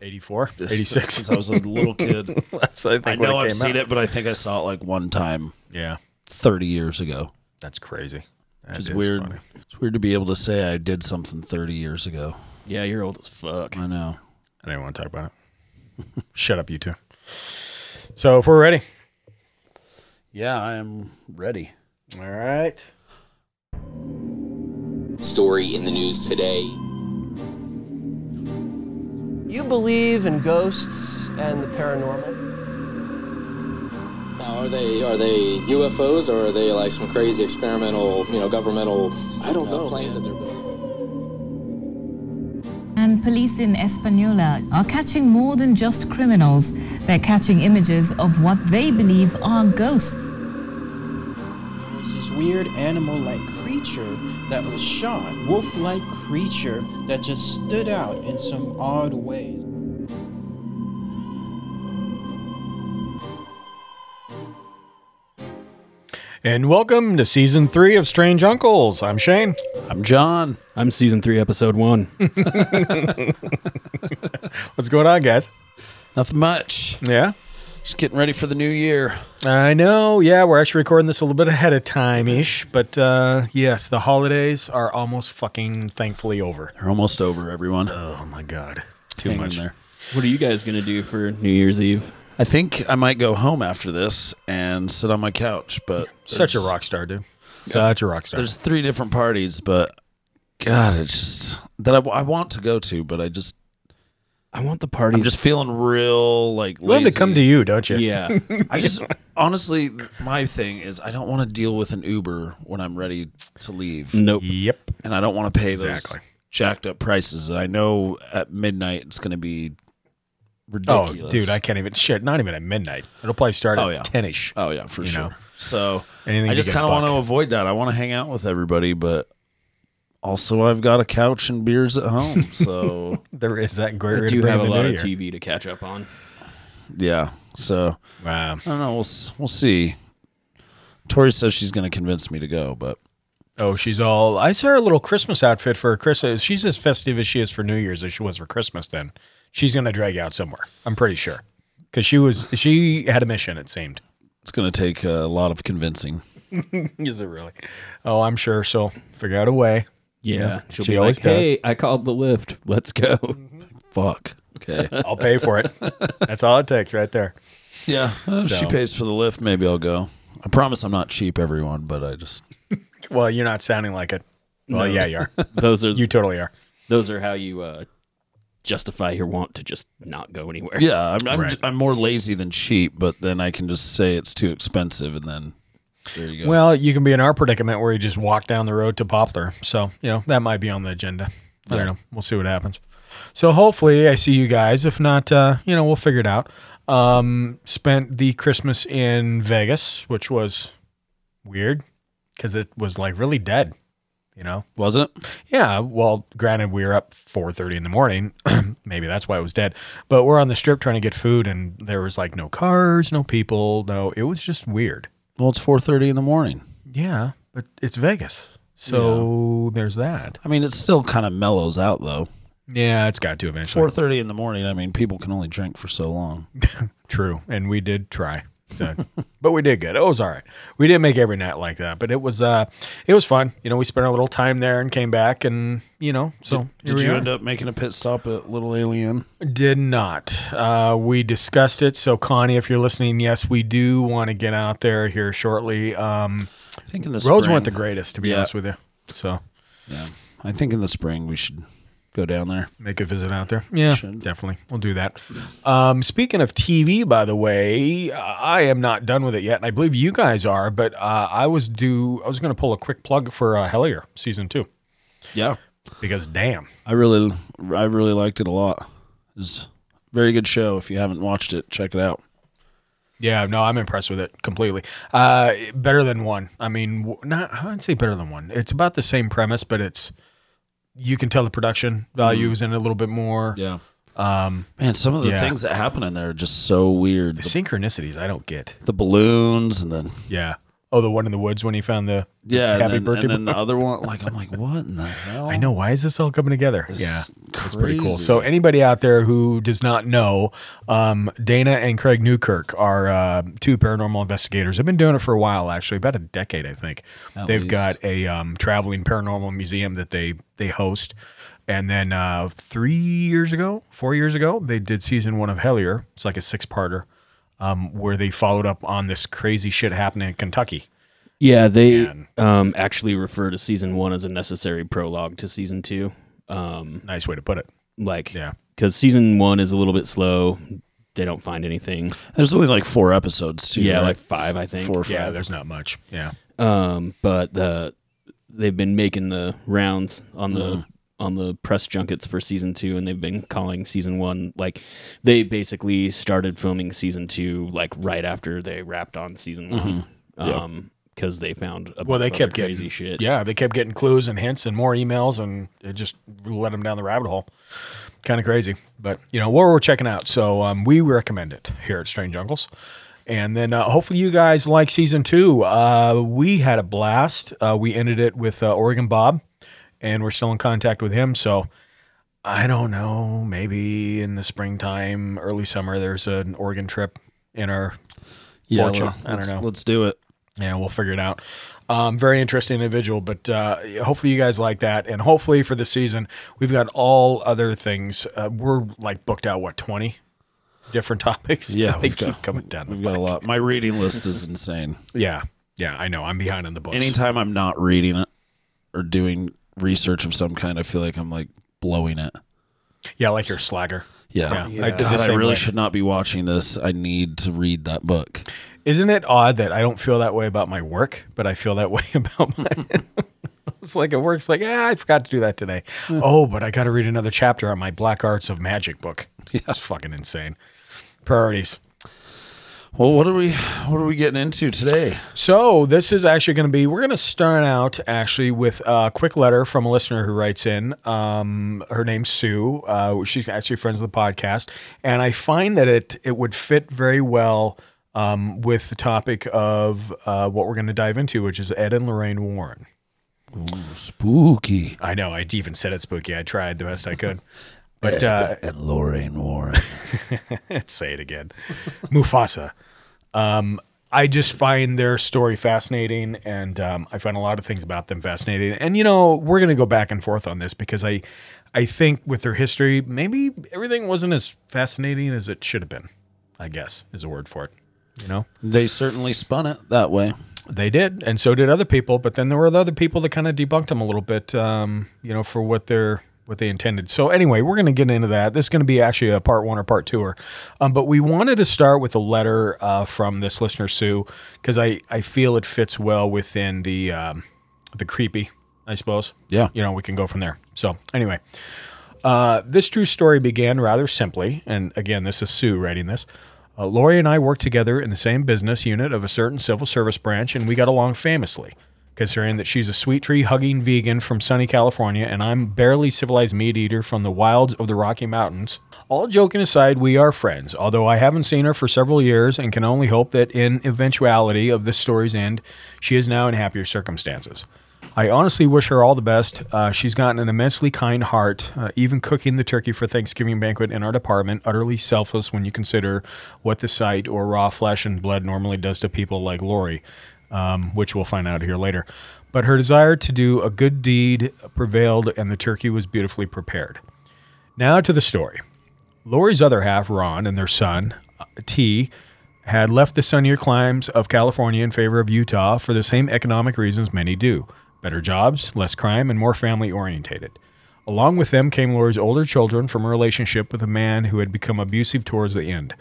84, Since 86. I was a little kid. That's, I, think, I know I've came seen out. it, but I think I saw it like one time Yeah, 30 years ago. that's crazy. That Which is is weird. funny. It's weird to be able to say I did something 30 years ago. Yeah, you're old as fuck. I know. I didn't want to talk about it. Shut up, you two. So if we're ready. Yeah, I am ready. All right. Story in the news today. You believe in ghosts and the paranormal? Now, are they are they UFOs or are they like some crazy experimental, you know, governmental? I don't uh, know planes that they're building. And police in Española are catching more than just criminals. They're catching images of what they believe are ghosts. was this weird animal-like creature that was shot, wolf-like creature that just stood out in some odd ways. And welcome to season three of Strange Uncles. I'm Shane. I'm John. I'm season three, episode one. What's going on, guys? Nothing much. Yeah. Just getting ready for the new year. I know. Yeah, we're actually recording this a little bit ahead of time ish, but uh, yes, the holidays are almost fucking thankfully over. They're almost over, everyone. Oh my god, too Hang in much. there. what are you guys gonna do for New Year's Eve? I think I might go home after this and sit on my couch, but Such a there's- rock star, dude. Such a rock star. There's three different parties, but God, it's just that I, I want to go to, but I just I want the party. I'm just feeling real like you want them to come to you, don't you? yeah. I just honestly, my thing is I don't want to deal with an Uber when I'm ready to leave, nope. Yep. and I don't want to pay those Exactly. jacked up prices. And I know at midnight it's going to be Oh, ridiculous. dude, I can't even shit. Not even at midnight. It'll probably start Oh, at yeah. ten ish. oh yeah, for You sure. know. So Anything I to just get kind of want to buck. avoid that. I want to hang out with everybody, but also I've got a couch and beers at home. So There is that I great. do have a lot of year. TV to catch up on. yeah, so Wow. I don't know. We'll we'll see. Tori says she's going to convince me to go, but Oh, she's all. I saw her little Christmas outfit for Christmas. She's as festive as she is for New Year's as she was for Christmas. Then she's gonna drag you out somewhere. I'm pretty sure, because she was she had a mission. It seemed. it's going to take a lot of convincing. Is it really? Oh, I'm sure. So figure out a way. Yeah. She'll she be always like, does. hey, I called the lift. Let's go. Fuck. Okay. I'll pay for it. That's all it takes, right there. yeah. If she So- pays for the lift, maybe I'll go. I promise I'm not cheap, everyone, but I just Well, you're not sounding like it. Well, No. yeah, you are. those are You totally are. those are how you uh, justify your want to just not go anywhere. yeah. I'm I'm, Right. I'm more lazy than cheap, but then I can just say it's too expensive, and then there you go. Well, you can be in our predicament where you just walk down the road to Poplar. So, you know, that might be on the agenda. I Yeah. don't know. We'll see what happens. So hopefully I see you guys. If not, uh, you know, we'll figure it out. Um, spent the Christmas in Vegas, which was weird because it was like really dead, you know? was it? Yeah, well, granted, we were up four thirty in the morning. Maybe that's why it was dead. But we're on the strip trying to get food, and there was like no cars, no people, no. It was just weird. Well, it's 4:30 in the morning. Yeah, but it's Vegas, so there's that. I mean, it still kind of mellows out though. Yeah, it's got to eventually. 4:30 in the morning. I mean, people can only drink for so long. True, and we did try, So- but we did good. It was all right. We didn't make every night like that, but it was uh, it was fun. You know, we spent a little time there and came back, and you know, so here Did you are. end up making a pit stop at Little A'Le'Inn? Did not. Uh, we discussed it. So, Connie, if you're listening, yes, we do want to get out there here shortly. Um, I think in the roads spring. weren't the greatest, to be Yeah. honest with you. So, Yeah, I think in the spring we should go down there. make a visit out there. Yeah, Should. definitely. We'll do that. Um, speaking of TV, by the way, uh, I am not done with it yet, and I believe you guys are. But uh, I was due. I was going to pull a quick plug for uh, Hellier season two Yeah, because damn, I really, I really liked it a lot. It's a very good show. If you haven't watched it, check it out. Yeah, no, I'm impressed with it completely. Uh, better than one. I mean, not I wouldn't say better than one. It's about the same premise, but it's you can tell the production value is in it a little bit more. Yeah, Um, man, some of the Yeah. things that happen in there are just so weird. the The, synchronicities I don't get. the balloons, and then Yeah. Oh, the one in the woods when he found the yeah, happy and then, birthday. and then the other one. Like I'm like, what in the hell? I know. Why is this all coming together? Yeah. It's pretty cool. So anybody out there who does not know, um, Dana and Greg Newkirk are uh, two paranormal investigators. They've been doing it for a while, actually, about a decade, I think. At They've least. got a um, traveling paranormal museum that they they host. And then uh, three years ago, four years ago, they did season one of Hellier. It's like a six parter um, where they followed up on this crazy shit happening in Kentucky. Yeah, they Man. um, actually refer to season one as a necessary prologue to season two. Um, Nice way to put it. like, Yeah. because season one is a little bit slow. They don't find anything. There's only like four episodes too. Yeah, right? like five, I think. Four or five. Yeah, there's not much. Yeah. Um, but the they've been making the rounds on the Mm-hmm. On the press junkets for season two, and they've been calling season one like they basically started filming season two like right after they wrapped on season one. Mm-hmm. Um, because they found a Well, they kept crazy getting shit. Yeah, they kept getting clues and hints and more emails, and it just led them down the rabbit hole. Kind of crazy, but you know what we're checking out. So um, we recommend it here at Strange Uncles, and then uh, hopefully you guys like season two. Uh, we had a blast. Uh, we ended it with uh, Oregon Bob, and we're still in contact with him. So I don't know, maybe in the springtime, early summer, there's an Oregon trip in our yeah. fortune. I don't know. Let's do it. yeah, we'll figure it out. Um, very interesting individual, but uh, hopefully you guys like that, and hopefully for the season we've got all other things. Uh, we're like booked out what twenty different topics. Yeah, they we've keep got- coming down. The We've got a lot. My reading list is insane. Yeah, yeah, I know. I'm behind on the books. Anytime I'm not reading it or doing research of some kind, I feel like I'm like blowing it. Yeah, like your slagger. Yeah. Yeah, I God, I really way. should not be watching this. I need to read that book. Isn't it odd that I don't feel that way about my work, but I feel that way about my. it's like it works. Like, yeah, I forgot to do that today. Hmm. Oh, but I got to read another chapter on my Black Arts of Magic book. It's fucking insane. Priorities. Well, what are we what are we getting into today? So this is actually going to be. We're going to start out actually with a quick letter from a listener who writes in. Um, her name's Sue. Uh, she's actually friends of the podcast, and I find that it it would fit very well um, with the topic of uh, what we're going to dive into, which is Ed and Lorraine Warren. Ooh, Spooky. I know I even said it spooky. I tried the best I could, but uh, And Lorraine Warren. say it again. Mufasa. Um, I just find their story fascinating, and um, I find a lot of things about them fascinating. And you know, we're going to go back and forth on this because I, I think with their history, maybe everything wasn't as fascinating as it should have been. I guess is a word for it. You know, they certainly spun it that way. they did, and so did other people. But then there were other people that kind of debunked them a little bit. Um, you know, for what they're what they intended. So anyway, we're going to get into that. This is going to be actually a part one or part two, um, but we wanted to start with a letter uh, from this listener Sue because I I feel it fits well within the um, the creepy, I suppose. Yeah. You know, we can go from there. So anyway. Uh, this true story began rather simply, and again, this is Sue writing this. Uh, Lori and I worked together in the same business unit of a certain civil service branch, and we got along famously, considering that she's a sweet tree hugging vegan from sunny California, and I'm barely civilized meat eater from the wilds of the Rocky Mountains. All joking aside, we are friends, although I haven't seen her for several years and can only hope that in eventuality of this story's end, she is now in happier circumstances. I honestly wish her all the best. Uh, she's gotten an immensely kind heart, uh, even cooking the turkey for Thanksgiving banquet in our department, utterly selfless when you consider what the sight or raw flesh and blood normally does to people like Lori, um, which we'll find out here later. But her desire to do a good deed prevailed, and the turkey was beautifully prepared. Now to the story. Lori's other half, Ron, and their son, uh, T, had left the sunnier climes of California in favor of Utah for the same economic reasons many do better jobs, less crime, and more family orientated. Along with them came Lori's older children from a relationship with a man who had become abusive towards the end.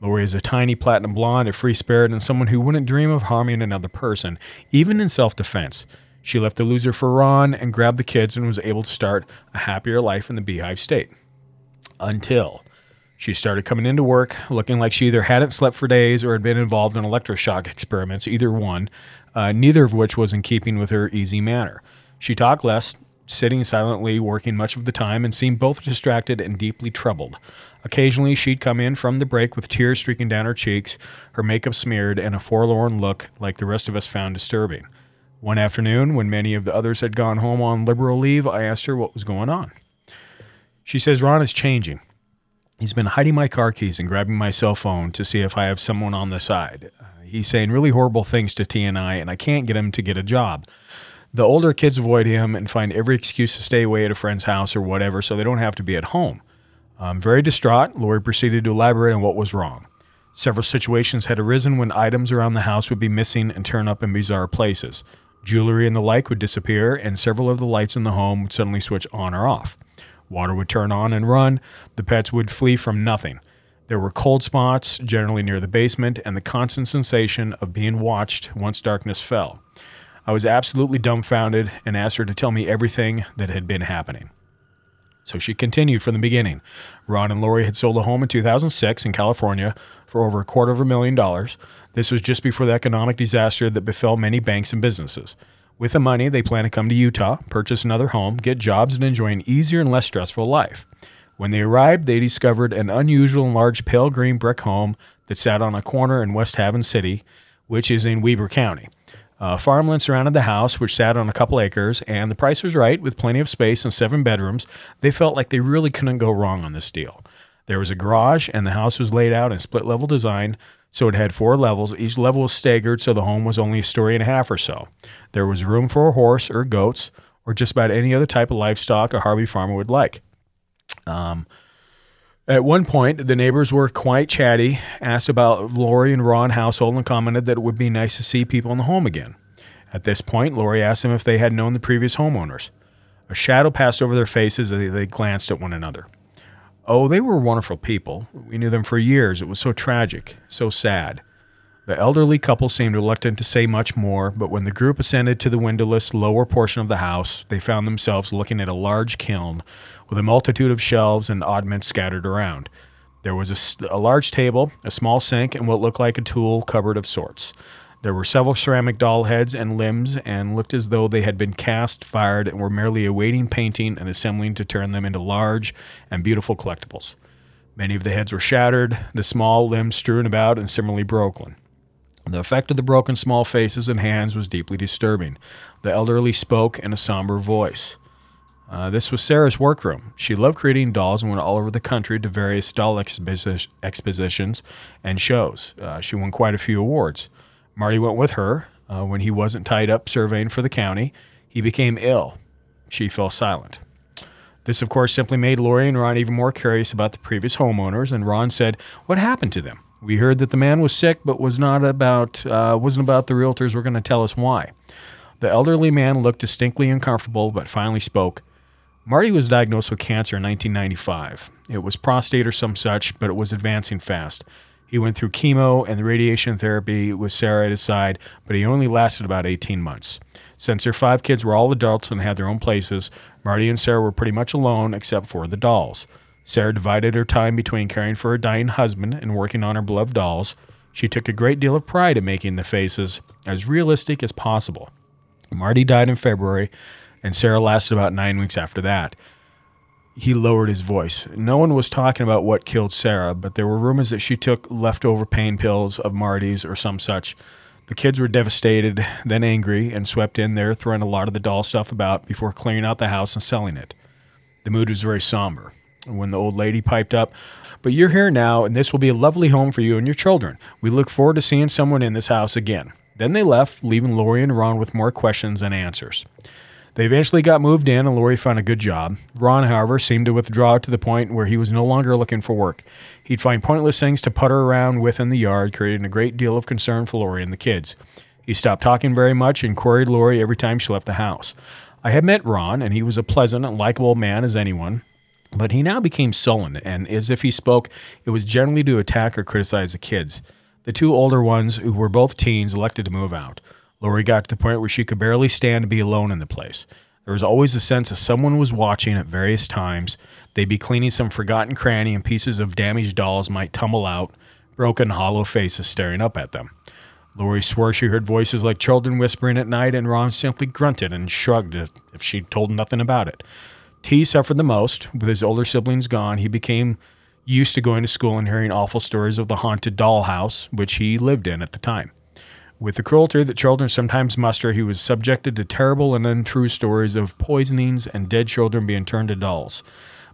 Lori is a tiny platinum blonde, a free spirit, and someone who wouldn't dream of harming another person, even in self defense. She left the loser for Ron and grabbed the kids and was able to start a happier life in the Beehive State. Until she started coming into work looking like she either hadn't slept for days or had been involved in electroshock experiments, either one, uh, neither of which was in keeping with her easy manner. She talked less, sitting silently, working much of the time, and seemed both distracted and deeply troubled. Occasionally, she'd come in from the break with tears streaking down her cheeks, her makeup smeared, and a forlorn look like the rest of us found disturbing. One afternoon, when many of the others had gone home on liberal leave, I asked her what was going on. She says Ron is changing. He's been hiding my car keys and grabbing my cell phone to see if I have someone on the side. Uh, he's saying really horrible things to T and I, and I can't get him to get a job. The older kids avoid him and find every excuse to stay away at a friend's house or whatever so they don't have to be at home. Um, very distraught, Lori proceeded to elaborate on what was wrong. Several situations had arisen when items around the house would be missing and turn up in bizarre places. Jewelry and the like would disappear, and several of the lights in the home would suddenly switch on or off. Water would turn on and run. The pets would flee from nothing. There were cold spots, generally near the basement, and the constant sensation of being watched once darkness fell. I was absolutely dumbfounded and asked her to tell me everything that had been happening. So she continued from the beginning. Ron and Lori had sold a home in 2006 in California for over a quarter of a million dollars. This was just before the economic disaster that befell many banks and businesses. With the money, they plan to come to Utah, purchase another home, get jobs, and enjoy an easier and less stressful life. When they arrived, they discovered an unusual and large pale green brick home that sat on a corner in West Haven City, which is in Weber County. Uh, farmland surrounded the house, which sat on a couple acres, and the price was right with plenty of space and seven bedrooms. They felt like they really couldn't go wrong on this deal. There was a garage, and the house was laid out in split level design, so it had four levels. Each level was staggered, so the home was only a story and a half or so. There was room for a horse or goats, or just about any other type of livestock a Harvey farmer would like. Um, at one point, the neighbors were quite chatty, asked about Lori and Ron household, and commented that it would be nice to see people in the home again. At this point, Lori asked them if they had known the previous homeowners. A shadow passed over their faces as they glanced at one another. Oh, they were wonderful people. We knew them for years. It was so tragic, so sad. The elderly couple seemed reluctant to say much more, but when the group ascended to the windowless lower portion of the house, they found themselves looking at a large kiln with a multitude of shelves and oddments scattered around. There was a large table, a small sink, and what looked like a tool cupboard of sorts. There were several ceramic doll heads and limbs, and looked as though they had been cast, fired, and were merely awaiting painting and assembling to turn them into large and beautiful collectibles. Many of the heads were shattered, the small limbs strewn about and similarly broken. The effect of the broken small faces and hands was deeply disturbing. The elderly spoke in a somber voice. Uh, this was Sarah's workroom. She loved creating dolls and went all over the country to various doll exposi- expositions and shows. Uh, she won quite a few awards. Marty went with her uh, when he wasn't tied up surveying for the county. He became ill. She fell silent. This, of course, simply made Lori and Ron even more curious about the previous homeowners. And Ron said, "What happened to them? We heard that the man was sick, but was not about uh, wasn't about the realtors. Were going to tell us why." The elderly man looked distinctly uncomfortable, but finally spoke. Marty was diagnosed with cancer in 1995. It was prostate or some such, but it was advancing fast. He went through chemo and the radiation therapy with Sarah at his side, but he only lasted about 18 months. Since their five kids were all adults and had their own places, Marty and Sarah were pretty much alone except for the dolls. Sarah divided her time between caring for her dying husband and working on her beloved dolls. She took a great deal of pride in making the faces as realistic as possible. Marty died in February, and Sarah lasted about nine weeks after that. He lowered his voice. No one was talking about what killed Sarah, but there were rumors that she took leftover pain pills of Marty's or some such. The kids were devastated, then angry, and swept in there, throwing a lot of the doll stuff about before clearing out the house and selling it. The mood was very somber. When the old lady piped up, But you're here now, and this will be a lovely home for you and your children. We look forward to seeing someone in this house again. Then they left, leaving Lori and Ron with more questions than answers. They eventually got moved in, and Lori found a good job. Ron, however, seemed to withdraw to the point where he was no longer looking for work. He'd find pointless things to putter around with in the yard, creating a great deal of concern for Lori and the kids. He stopped talking very much and queried Lori every time she left the house. I had met Ron, and he was a pleasant and likable man as anyone, but he now became sullen, and as if he spoke, it was generally to attack or criticize the kids. The two older ones, who were both teens, elected to move out. Lori got to the point where she could barely stand to be alone in the place. There was always a sense that someone was watching at various times. They'd be cleaning some forgotten cranny, and pieces of damaged dolls might tumble out, broken, hollow faces staring up at them. Lori swore she heard voices like children whispering at night, and Ron simply grunted and shrugged as if she told nothing about it. T suffered the most. With his older siblings gone, he became used to going to school and hearing awful stories of the haunted dollhouse, which he lived in at the time. With the cruelty that children sometimes muster, he was subjected to terrible and untrue stories of poisonings and dead children being turned to dolls.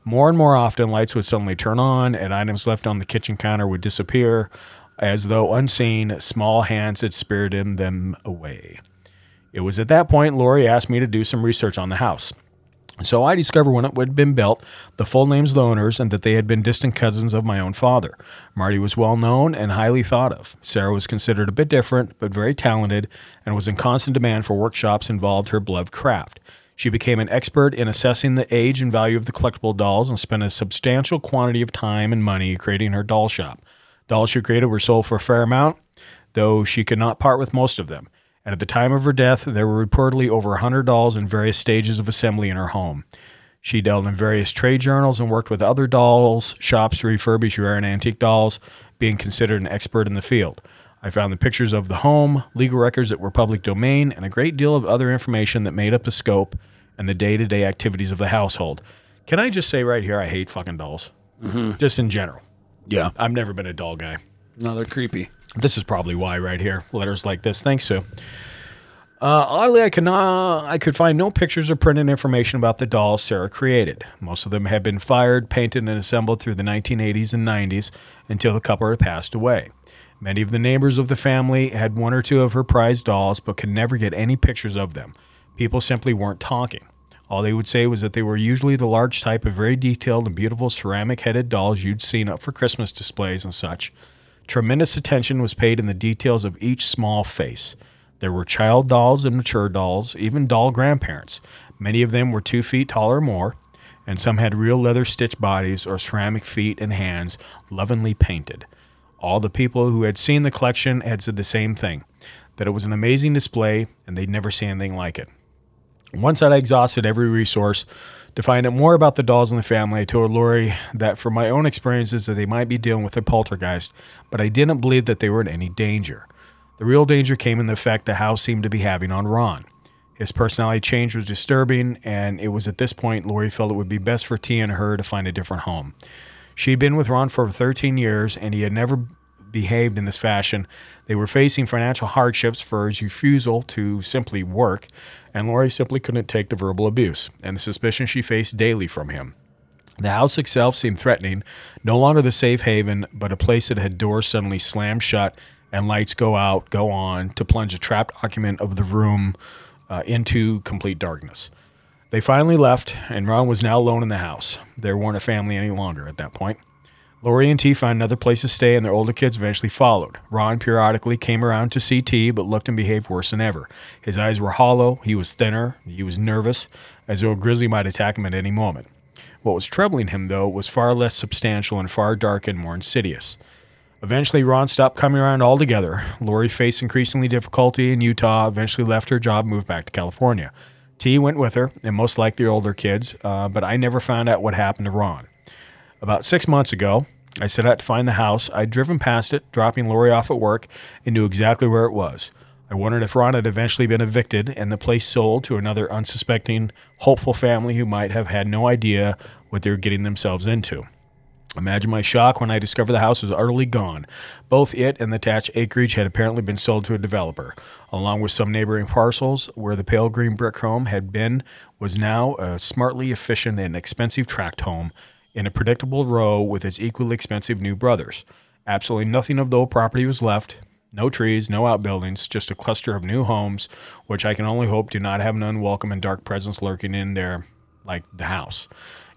More and more often, lights would suddenly turn on, and items left on the kitchen counter would disappear, as though unseen, small hands had spirited them away. It was at that point Lori asked me to do some research on the house. So I discovered when it had been built, the full names of the owners, and that they had been distant cousins of my own father. Marty was well known and highly thought of. Sarah was considered a bit different, but very talented, and was in constant demand for workshops involved her beloved craft. She became an expert in assessing the age and value of the collectible dolls and spent a substantial quantity of time and money creating her doll shop. Dolls she created were sold for a fair amount, though she could not part with most of them. And at the time of her death, there were reportedly over 100 dolls in various stages of assembly in her home. She dealt in various trade journals and worked with other dolls shops to refurbish rare and antique dolls, being considered an expert in the field. I found the pictures of the home, legal records that were public domain, and a great deal of other information that made up the scope and the day to day activities of the household. Can I just say right here, I hate fucking dolls? Mm-hmm. Just in general. Yeah. I've never been a doll guy. No, they're creepy. This is probably why right here. Letters like this. Thanks, Sue. Uh, oddly, I could not, I could find no pictures or printed information about the dolls Sarah created. Most of them had been fired, painted, and assembled through the 1980s and 90s until the couple had passed away. Many of the neighbors of the family had one or two of her prized dolls, but could never get any pictures of them. People simply weren't talking. All they would say was that they were usually the large type of very detailed and beautiful ceramic headed dolls you'd seen up for Christmas displays and such. Tremendous attention was paid in the details of each small face. There were child dolls and mature dolls, even doll grandparents. Many of them were two feet tall or more, and some had real leather stitched bodies or ceramic feet and hands lovingly painted. All the people who had seen the collection had said the same thing that it was an amazing display and they'd never seen anything like it. Once I'd exhausted every resource to find out more about the dolls in the family, I told Lori that from my own experiences that they might be dealing with a poltergeist, but I didn't believe that they were in any danger. The real danger came in the effect the house seemed to be having on Ron. His personality change was disturbing, and it was at this point Lori felt it would be best for T and her to find a different home. She'd been with Ron for 13 years, and he had never behaved in this fashion. They were facing financial hardships for his refusal to simply work, and Lori simply couldn't take the verbal abuse and the suspicion she faced daily from him. The house itself seemed threatening, no longer the safe haven, but a place that had doors suddenly slammed shut and lights go out, go on, to plunge a trapped occupant of the room uh, into complete darkness. They finally left, and Ron was now alone in the house. There weren't a family any longer at that point. Lori and T found another place to stay, and their older kids eventually followed. Ron periodically came around to see T, but looked and behaved worse than ever. His eyes were hollow, he was thinner, he was nervous, as though a grizzly might attack him at any moment. What was troubling him, though, was far less substantial and far darker and more insidious. Eventually, Ron stopped coming around altogether. Lori faced increasingly difficulty in Utah, eventually left her job, moved back to California. T went with her, and most like the older kids, uh, but I never found out what happened to Ron. About six months ago, I set out to find the house. I'd driven past it, dropping Lori off at work, and knew exactly where it was. I wondered if Ron had eventually been evicted and the place sold to another unsuspecting, hopeful family who might have had no idea what they were getting themselves into. Imagine my shock when I discovered the house was utterly gone. Both it and the attached acreage had apparently been sold to a developer, along with some neighboring parcels where the pale green brick home had been was now a smartly efficient and expensive tract home in a predictable row with its equally expensive new brothers. Absolutely nothing of the old property was left. No trees, no outbuildings, just a cluster of new homes, which I can only hope do not have an unwelcome and dark presence lurking in there, like the house.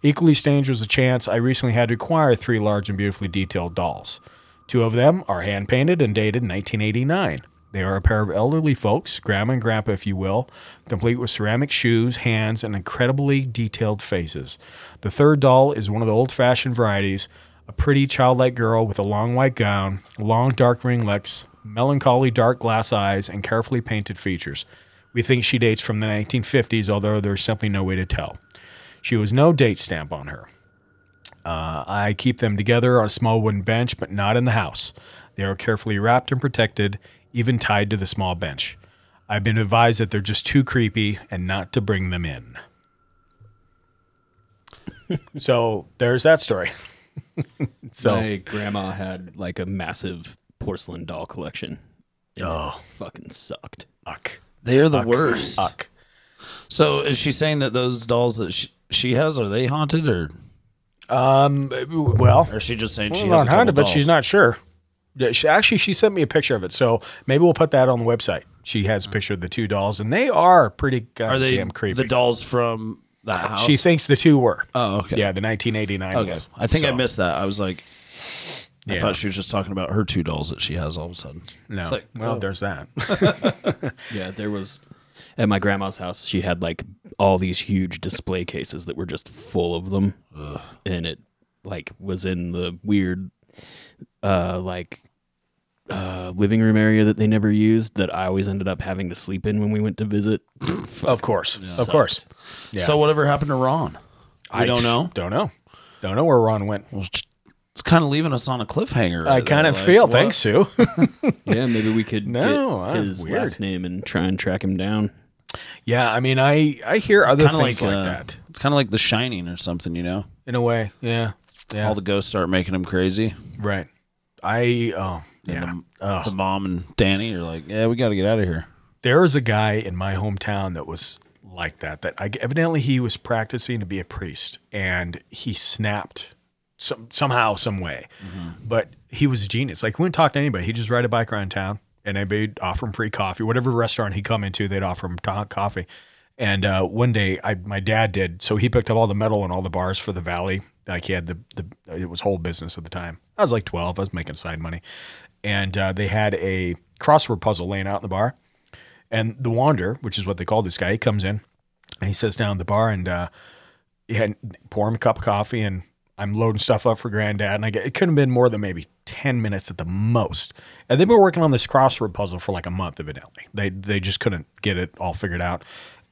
Equally strange was the chance I recently had to acquire three large and beautifully detailed dolls. Two of them are hand painted and dated 1989. They are a pair of elderly folks, grandma and grandpa, if you will, complete with ceramic shoes, hands, and incredibly detailed faces. The third doll is one of the old fashioned varieties, a pretty childlike girl with a long white gown, long dark ringlets, melancholy dark glass eyes, and carefully painted features. We think she dates from the 1950s, although there's simply no way to tell. She was no date stamp on her. Uh, I keep them together on a small wooden bench, but not in the house. They are carefully wrapped and protected, even tied to the small bench. I've been advised that they're just too creepy and not to bring them in. so there's that story. so My grandma had like a massive porcelain doll collection. oh Fucking sucked. fuck They are the worst. fuck. So is she saying that those dolls that she, she has are they haunted or Um, well, Or is she just saying she well, has on a but she's not sure. Yeah, she, actually, she sent me a picture of it, so maybe we'll put that on the website. She has a mm-hmm. picture of the two dolls, and they are pretty Are they goddamn creepy. the dolls from the house? She thinks the two were. Oh, okay. Yeah, the 1989 Okay. ones. I think I missed that. I was like, I Yeah. thought she was just talking about her two dolls that she has all of a sudden. No, It's like, well, oh. there's that. Yeah, there was at my grandma's house. She had like all these huge display cases that were just full of them, and it like was in the weird, uh, like uh, living room area that they never used. That I always ended up having to sleep in when we went to visit. of course, of course. Yeah. So whatever happened to Ron? I don't know? Don't know. Don't know where Ron went. Well, it's- it's kind of leaving us on a cliffhanger. I right kind of like, feel. what? Thanks, Sue. yeah, maybe we could No, get uh, his weird. last name and try and track him down. yeah, I mean, I I hear It's other kinda things like, uh, that It's kind of like The Shining or something, you know. in a way. Yeah, yeah. All the ghosts start making him crazy. right. I oh yeah. The, the mom and Danny are like, "Yeah, we got to get out of here." There was a guy in my hometown that was like that. That I, evidently he was practicing to be a priest, and he snapped some somehow, some way. But he was a genius. Like, we wouldn't talk to anybody. He'd just ride a bike around town, and they'd offer him free coffee. Whatever restaurant he'd come into, they'd offer him to- coffee. And uh, one day, I my dad did. So he picked up all the metal and all the bars for the valley. Like he had the the it was whole business at the time. I was like twelve. I was making side money, and uh, they had a crossword puzzle laying out in the bar. And the Wanderer, which is what they call this guy, he comes in and he sits down at the bar and uh, he had pour him a cup of coffee and I'm loading stuff up for Granddad. And I get, it couldn't have been more than maybe 10 minutes at the most. And they've been working on this crossword puzzle for like a month, evidently. They, they just couldn't get it all figured out.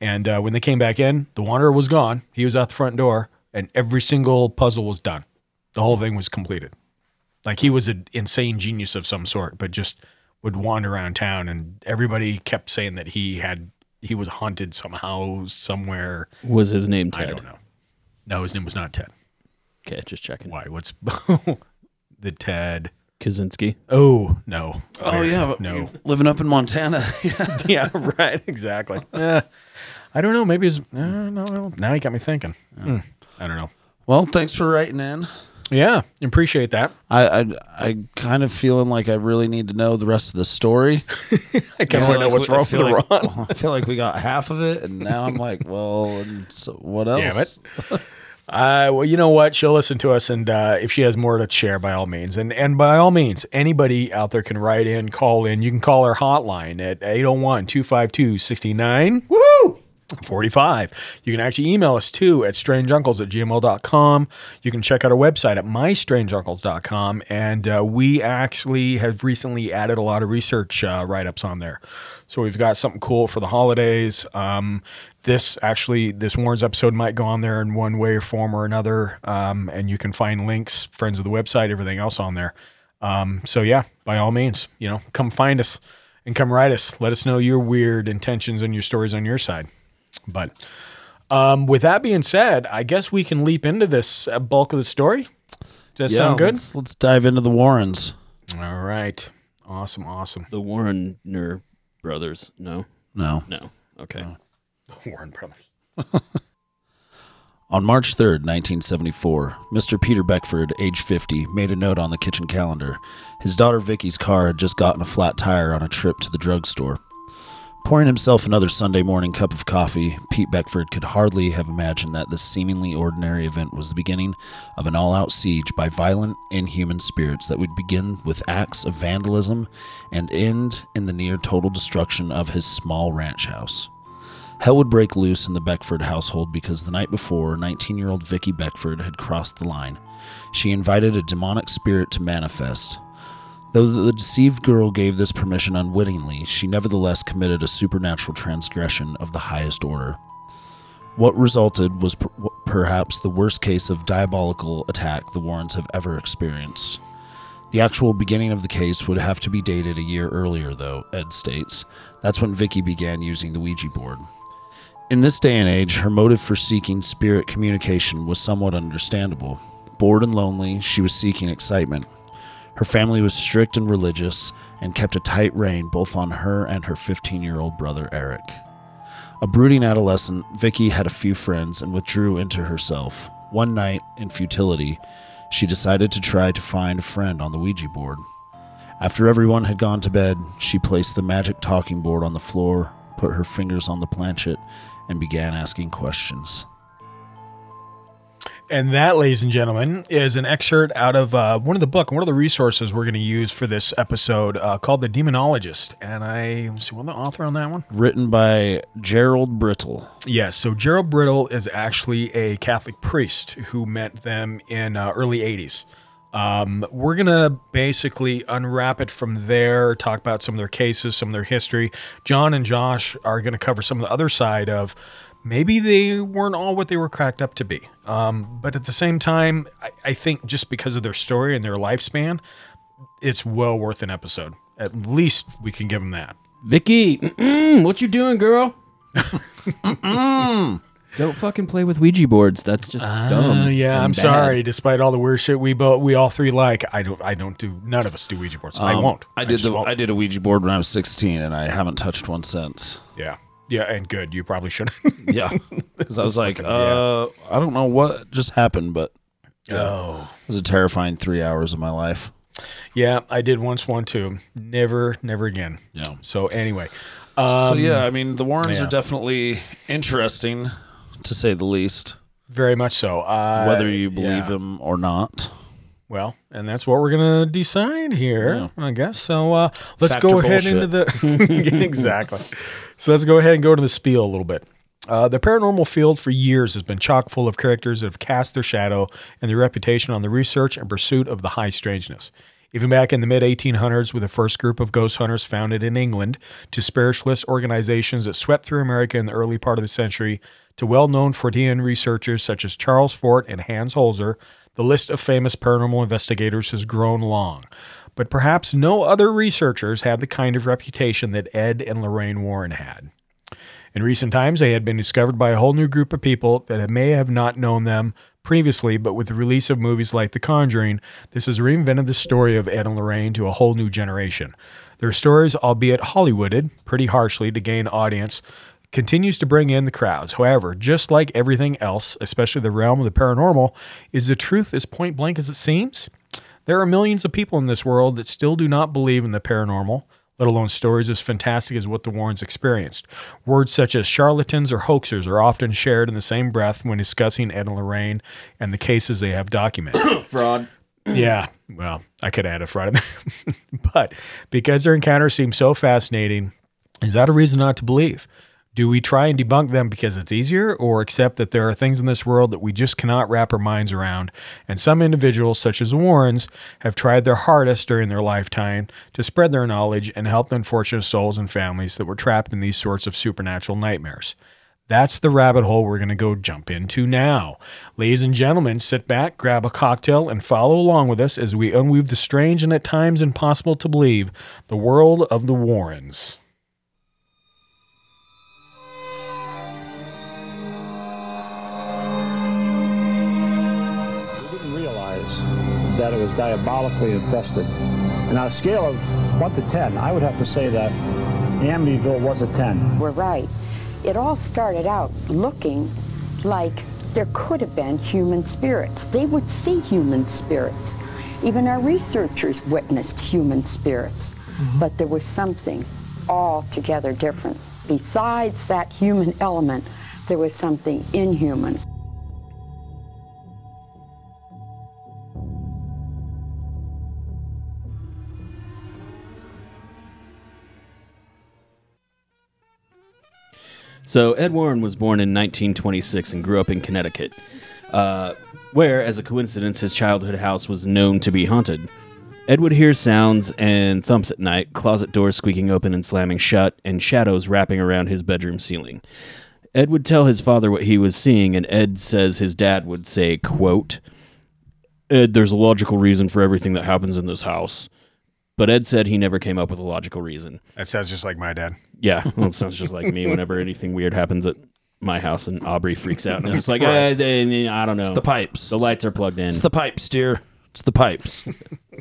And uh, when they came back in, the Wanderer was gone. He was out the front door and every single puzzle was done. The whole thing was completed. Like he was an insane genius of some sort, but just would wander around town, and everybody kept saying that he had he was haunted somehow somewhere. Was his name Ted? I don't know. No, his name was not Ted. Okay, just checking. Why? What's the Ted? Kaczynski. Oh no. Oh yeah, no. living up in Montana. yeah, yeah, right. Exactly. Eh, I don't know. Maybe his. Uh, no, no. Now you got me thinking. Hmm, I don't know. well, thanks for writing in. Yeah, appreciate that. I I I kind of feeling like I really need to know the rest of the story. I kind of want to know what's we- wrong with feel the like- Ron. I feel like we got half of it, and now I'm like, well, and so what else? Damn it. Uh, well, you know what? She'll listen to us, and uh, if she has more to share, by all means, and and by all means, anybody out there can write in, call in. You can call our hotline at 801-252-69. Woo! 45. You can actually email us too at strangeuncles at gmail.com. You can check out our website at mystrangeUncles.com. And uh, we actually have recently added a lot of research uh, write ups on there. So we've got something cool for the holidays. Um, this actually, this Warren's episode might go on there in one way or form or another. Um, and you can find links, friends of the website, everything else on there. Um, so yeah, by all means, you know, come find us and come write us. Let us know your weird intentions and your stories on your side. But um, with that being said, I guess we can leap into this uh, bulk of the story. Does that Yeah, sound good? Let's, let's dive into the Warrens. All right. Awesome. Awesome. The Warrener brothers. No, No. no. Okay. Warren Brothers. On March 3rd, 1974, Mr. Peter Beckford, age 50, made a note on the kitchen calendar. His daughter Vicky's car had just gotten a flat tire on a trip to the drugstore. Pouring himself another Sunday morning cup of coffee, Pete Beckford could hardly have imagined that this seemingly ordinary event was the beginning of an all out siege by violent, inhuman spirits that would begin with acts of vandalism and end in the near total destruction of his small ranch house. Hell would break loose in the Beckford household because the night before, 19 year old Vicky Beckford had crossed the line. She invited a demonic spirit to manifest. Though the deceived girl gave this permission unwittingly, she nevertheless committed a supernatural transgression of the highest order. What resulted was per- perhaps the worst case of diabolical attack the Warrens have ever experienced. The actual beginning of the case would have to be dated a year earlier, though, Ed states. That's when Vicky began using the Ouija board. In this day and age, her motive for seeking spirit communication was somewhat understandable. Bored and lonely, she was seeking excitement. Her family was strict and religious and kept a tight rein both on her and her 15 year old brother Eric. A brooding adolescent, Vicky had a few friends and withdrew into herself. One night, in futility, she decided to try to find a friend on the Ouija board. After everyone had gone to bed, she placed the magic talking board on the floor, put her fingers on the planchette, and began asking questions. And that, ladies and gentlemen, is an excerpt out of uh, one of the book, one of the resources we're going to use for this episode uh, called The Demonologist. And I let's see what the author on that one. Written by Gerald Brittle. Yes, so Gerald Brittle is actually a Catholic priest who met them in uh, early 80s. Um, we're going to basically unwrap it from there, talk about some of their cases, some of their history. John and Josh are going to cover some of the other side of maybe they weren't all what they were cracked up to be. Um, but at the same time, I, I think just because of their story and their lifespan, it's well worth an episode. At least we can give them that. Vicky, mm-mm, what you doing, girl? Don't fucking play with Ouija boards. That's just dumb. Uh, yeah, I'm bad. sorry. Despite all the weird shit we both, we all three like, I don't, I don't do. None of us do Ouija boards. I Um, won't. I did just the won't. I did a Ouija board when I was 16, and I haven't touched one since. Yeah, yeah, and good. You probably should. Yeah, because I was like, uh, I don't know what just happened, but oh, it was a terrifying three hours of my life. yeah, I did once one too. Never, never again. Yeah. So anyway, so um, yeah, I mean, the Warrens yeah. are definitely interesting, to say the least. very much so. Uh, Whether you believe yeah. them or not. Well, and that's what we're gonna decide here, I guess. So uh, let's Fact go or ahead into the exactly. So let's go ahead and go to the spiel a little bit. Uh, the paranormal field for years has been chock full of characters that have cast their shadow and their reputation on the research and pursuit of the high strangeness. Even back in the mid 1800s, with the first group of ghost hunters founded in England, to spiritualist organizations that swept through America in the early part of the century, to well known Fortean researchers such as Charles Fort and Hans Holzer, the list of famous paranormal investigators has grown long. But perhaps no other researchers had the kind of reputation that Ed and Lorraine Warren had. In recent times, they had been discovered by a whole new group of people that may have not known them previously, but with the release of movies like The Conjuring, this has reinvented the story of Ed and Lorraine to a whole new generation. Their stories, albeit Hollywooded pretty harshly to gain audience, continues to bring in the crowds. However, just like everything else, especially the realm of the paranormal, is the truth as point blank as it seems? There are millions of people in this world that still do not believe in the paranormal, let alone stories as fantastic as what the Warrens experienced. Words such as charlatans or hoaxers are often shared in the same breath when discussing Ed and Lorraine and the cases they have documented. Fraud. yeah, well, I could add a fraud in there. but because their encounters seem so fascinating, is that a reason not to believe? Do we try and debunk them because it's easier, or accept that there are things in this world that we just cannot wrap our minds around? And some individuals, such as the Warrens, have tried their hardest during their lifetime to spread their knowledge and help the unfortunate souls and families that were trapped in these sorts of supernatural nightmares. That's the rabbit hole we're going to go jump into now. Ladies and gentlemen, sit back, grab a cocktail, and follow along with us as we unweave the strange and at times impossible to believe the world of the Warrens. That it was diabolically infested. And on a scale of 1 to 10, I would have to say that Amityville was a 10. We're right. It all started out looking like there could have been human spirits. They would see human spirits. Even our researchers witnessed human spirits. Mm-hmm. But there was something altogether different. Besides that human element, there was something inhuman. So Ed Warren was born in 1926 and grew up in Connecticut, uh, where, as a coincidence, his childhood house was known to be haunted. Ed would hear sounds and thumps at night, closet doors squeaking open and slamming shut, and shadows wrapping around his bedroom ceiling. Ed would tell his father what he was seeing, and Ed says his dad would say, quote, Ed, there's a logical reason for everything that happens in this house. But Ed said he never came up with a logical reason. That sounds just like my dad. Yeah, well, it sounds just like me whenever anything weird happens at my house and Aubrey freaks out. And it's like, Right. "Uh, I don't know. It's the pipes. The lights are plugged in. It's the pipes, dear. It's the pipes.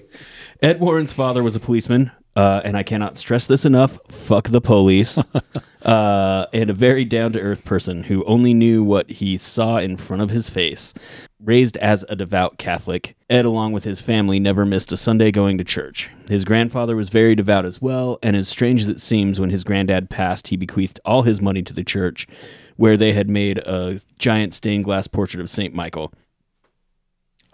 Ed Warren's father was a policeman, uh, and I cannot stress this enough fuck the police, uh, and a very down to earth person who only knew what he saw in front of his face. Raised as a devout Catholic, Ed, along with his family, never missed a Sunday going to church. His grandfather was very devout as well, and as strange as it seems, when his granddad passed, he bequeathed all his money to the church, where they had made a giant stained glass portrait of St. Michael.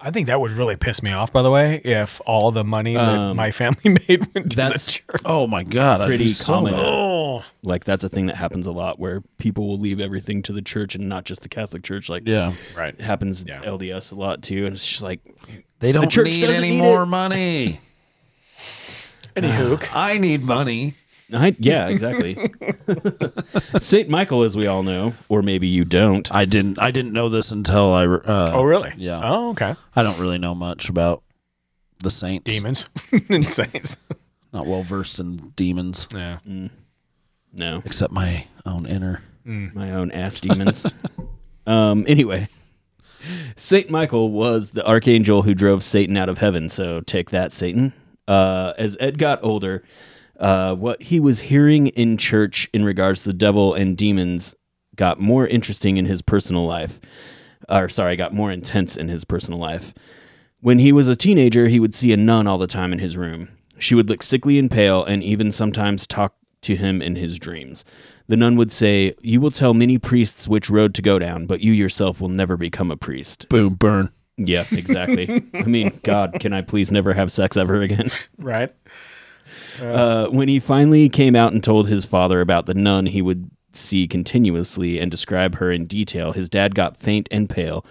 I think that would really piss me off, by the way, if all the money that Um, my family made went to the that's church. Oh my god, I'd pretty be so common. mad. Oh, Like that's a thing that happens a lot where people will leave everything to the church and not just the Catholic Church. Like Yeah, right. it happens Yeah. LDS a lot too, and it's just like they don't church need doesn't any need more it. money. Any hook. I need money. I, yeah, exactly. Saint Michael, as we all know, or maybe you don't. I didn't. I didn't know this until I. Uh, Oh, really? Yeah. Oh, okay. I don't really know much about the saints. Demons and saints. Not well versed in demons, Yeah. No, except my own inner. my own ass demons. um. Anyway, Saint Michael was the archangel who drove Satan out of heaven. So take that, Satan. Uh, as Ed got older, uh, what he was hearing in church in regards to the devil and demons got more interesting in his personal life. Or sorry, got more intense in his personal life. When he was a teenager, he would see a nun all the time in his room. She would look sickly and pale and even sometimes talk to him in his dreams. The nun would say, You will tell many priests which road to go down, but you yourself will never become a priest. Boom, burn. Yeah, exactly. I mean, God, can I please never have sex ever again? Right. Uh, when he finally came out and told his father about the nun he would see continuously and describe her in detail, his dad got faint and pale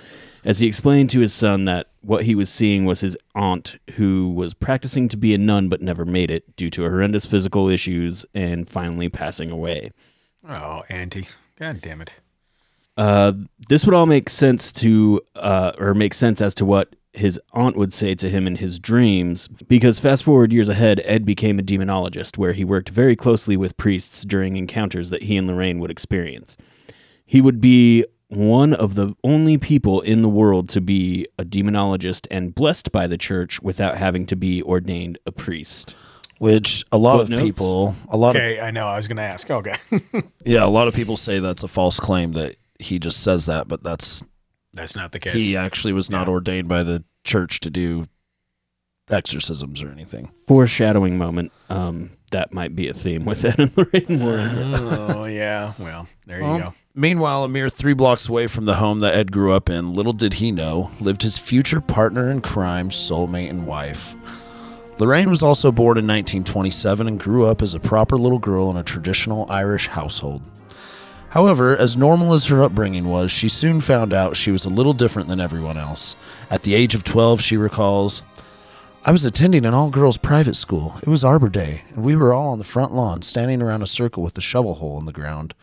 as he explained to his son that what he was seeing was his aunt who was practicing to be a nun but never made it due to horrendous physical issues and finally passing away. Oh, Auntie. God damn it. Uh, this would all make sense to, uh, or make sense as to what his aunt would say to him in his dreams, because fast forward years ahead, Ed became a demonologist, where he worked very closely with priests during encounters that he and Lorraine would experience. He would be one of the only people in the world to be a demonologist and blessed by the church without having to be ordained a priest. Which a lot Footnotes? of people, a lot of Okay, I know. I was going to ask. Okay. yeah, a lot of people say that's a false claim that he just says that, but that's That's not the case. he actually was not ordained by the church to do exorcisms or anything. Foreshadowing moment. Um, that might be a theme with Ed and Lorraine Warren. oh, yeah. Well, there you Well, go. Meanwhile, a mere three blocks away from the home that Ed grew up in, little did he know, lived his future partner in crime, soulmate, and wife. Lorraine was also born in 1927 and grew up as a proper little girl in a traditional Irish household. However, as normal as her upbringing was, she soon found out she was a little different than everyone else. At the age of 12, she recalls, I was attending an all girls private school. It was Arbor Day, and we were all on the front lawn, standing around a circle with a shovel hole in the ground.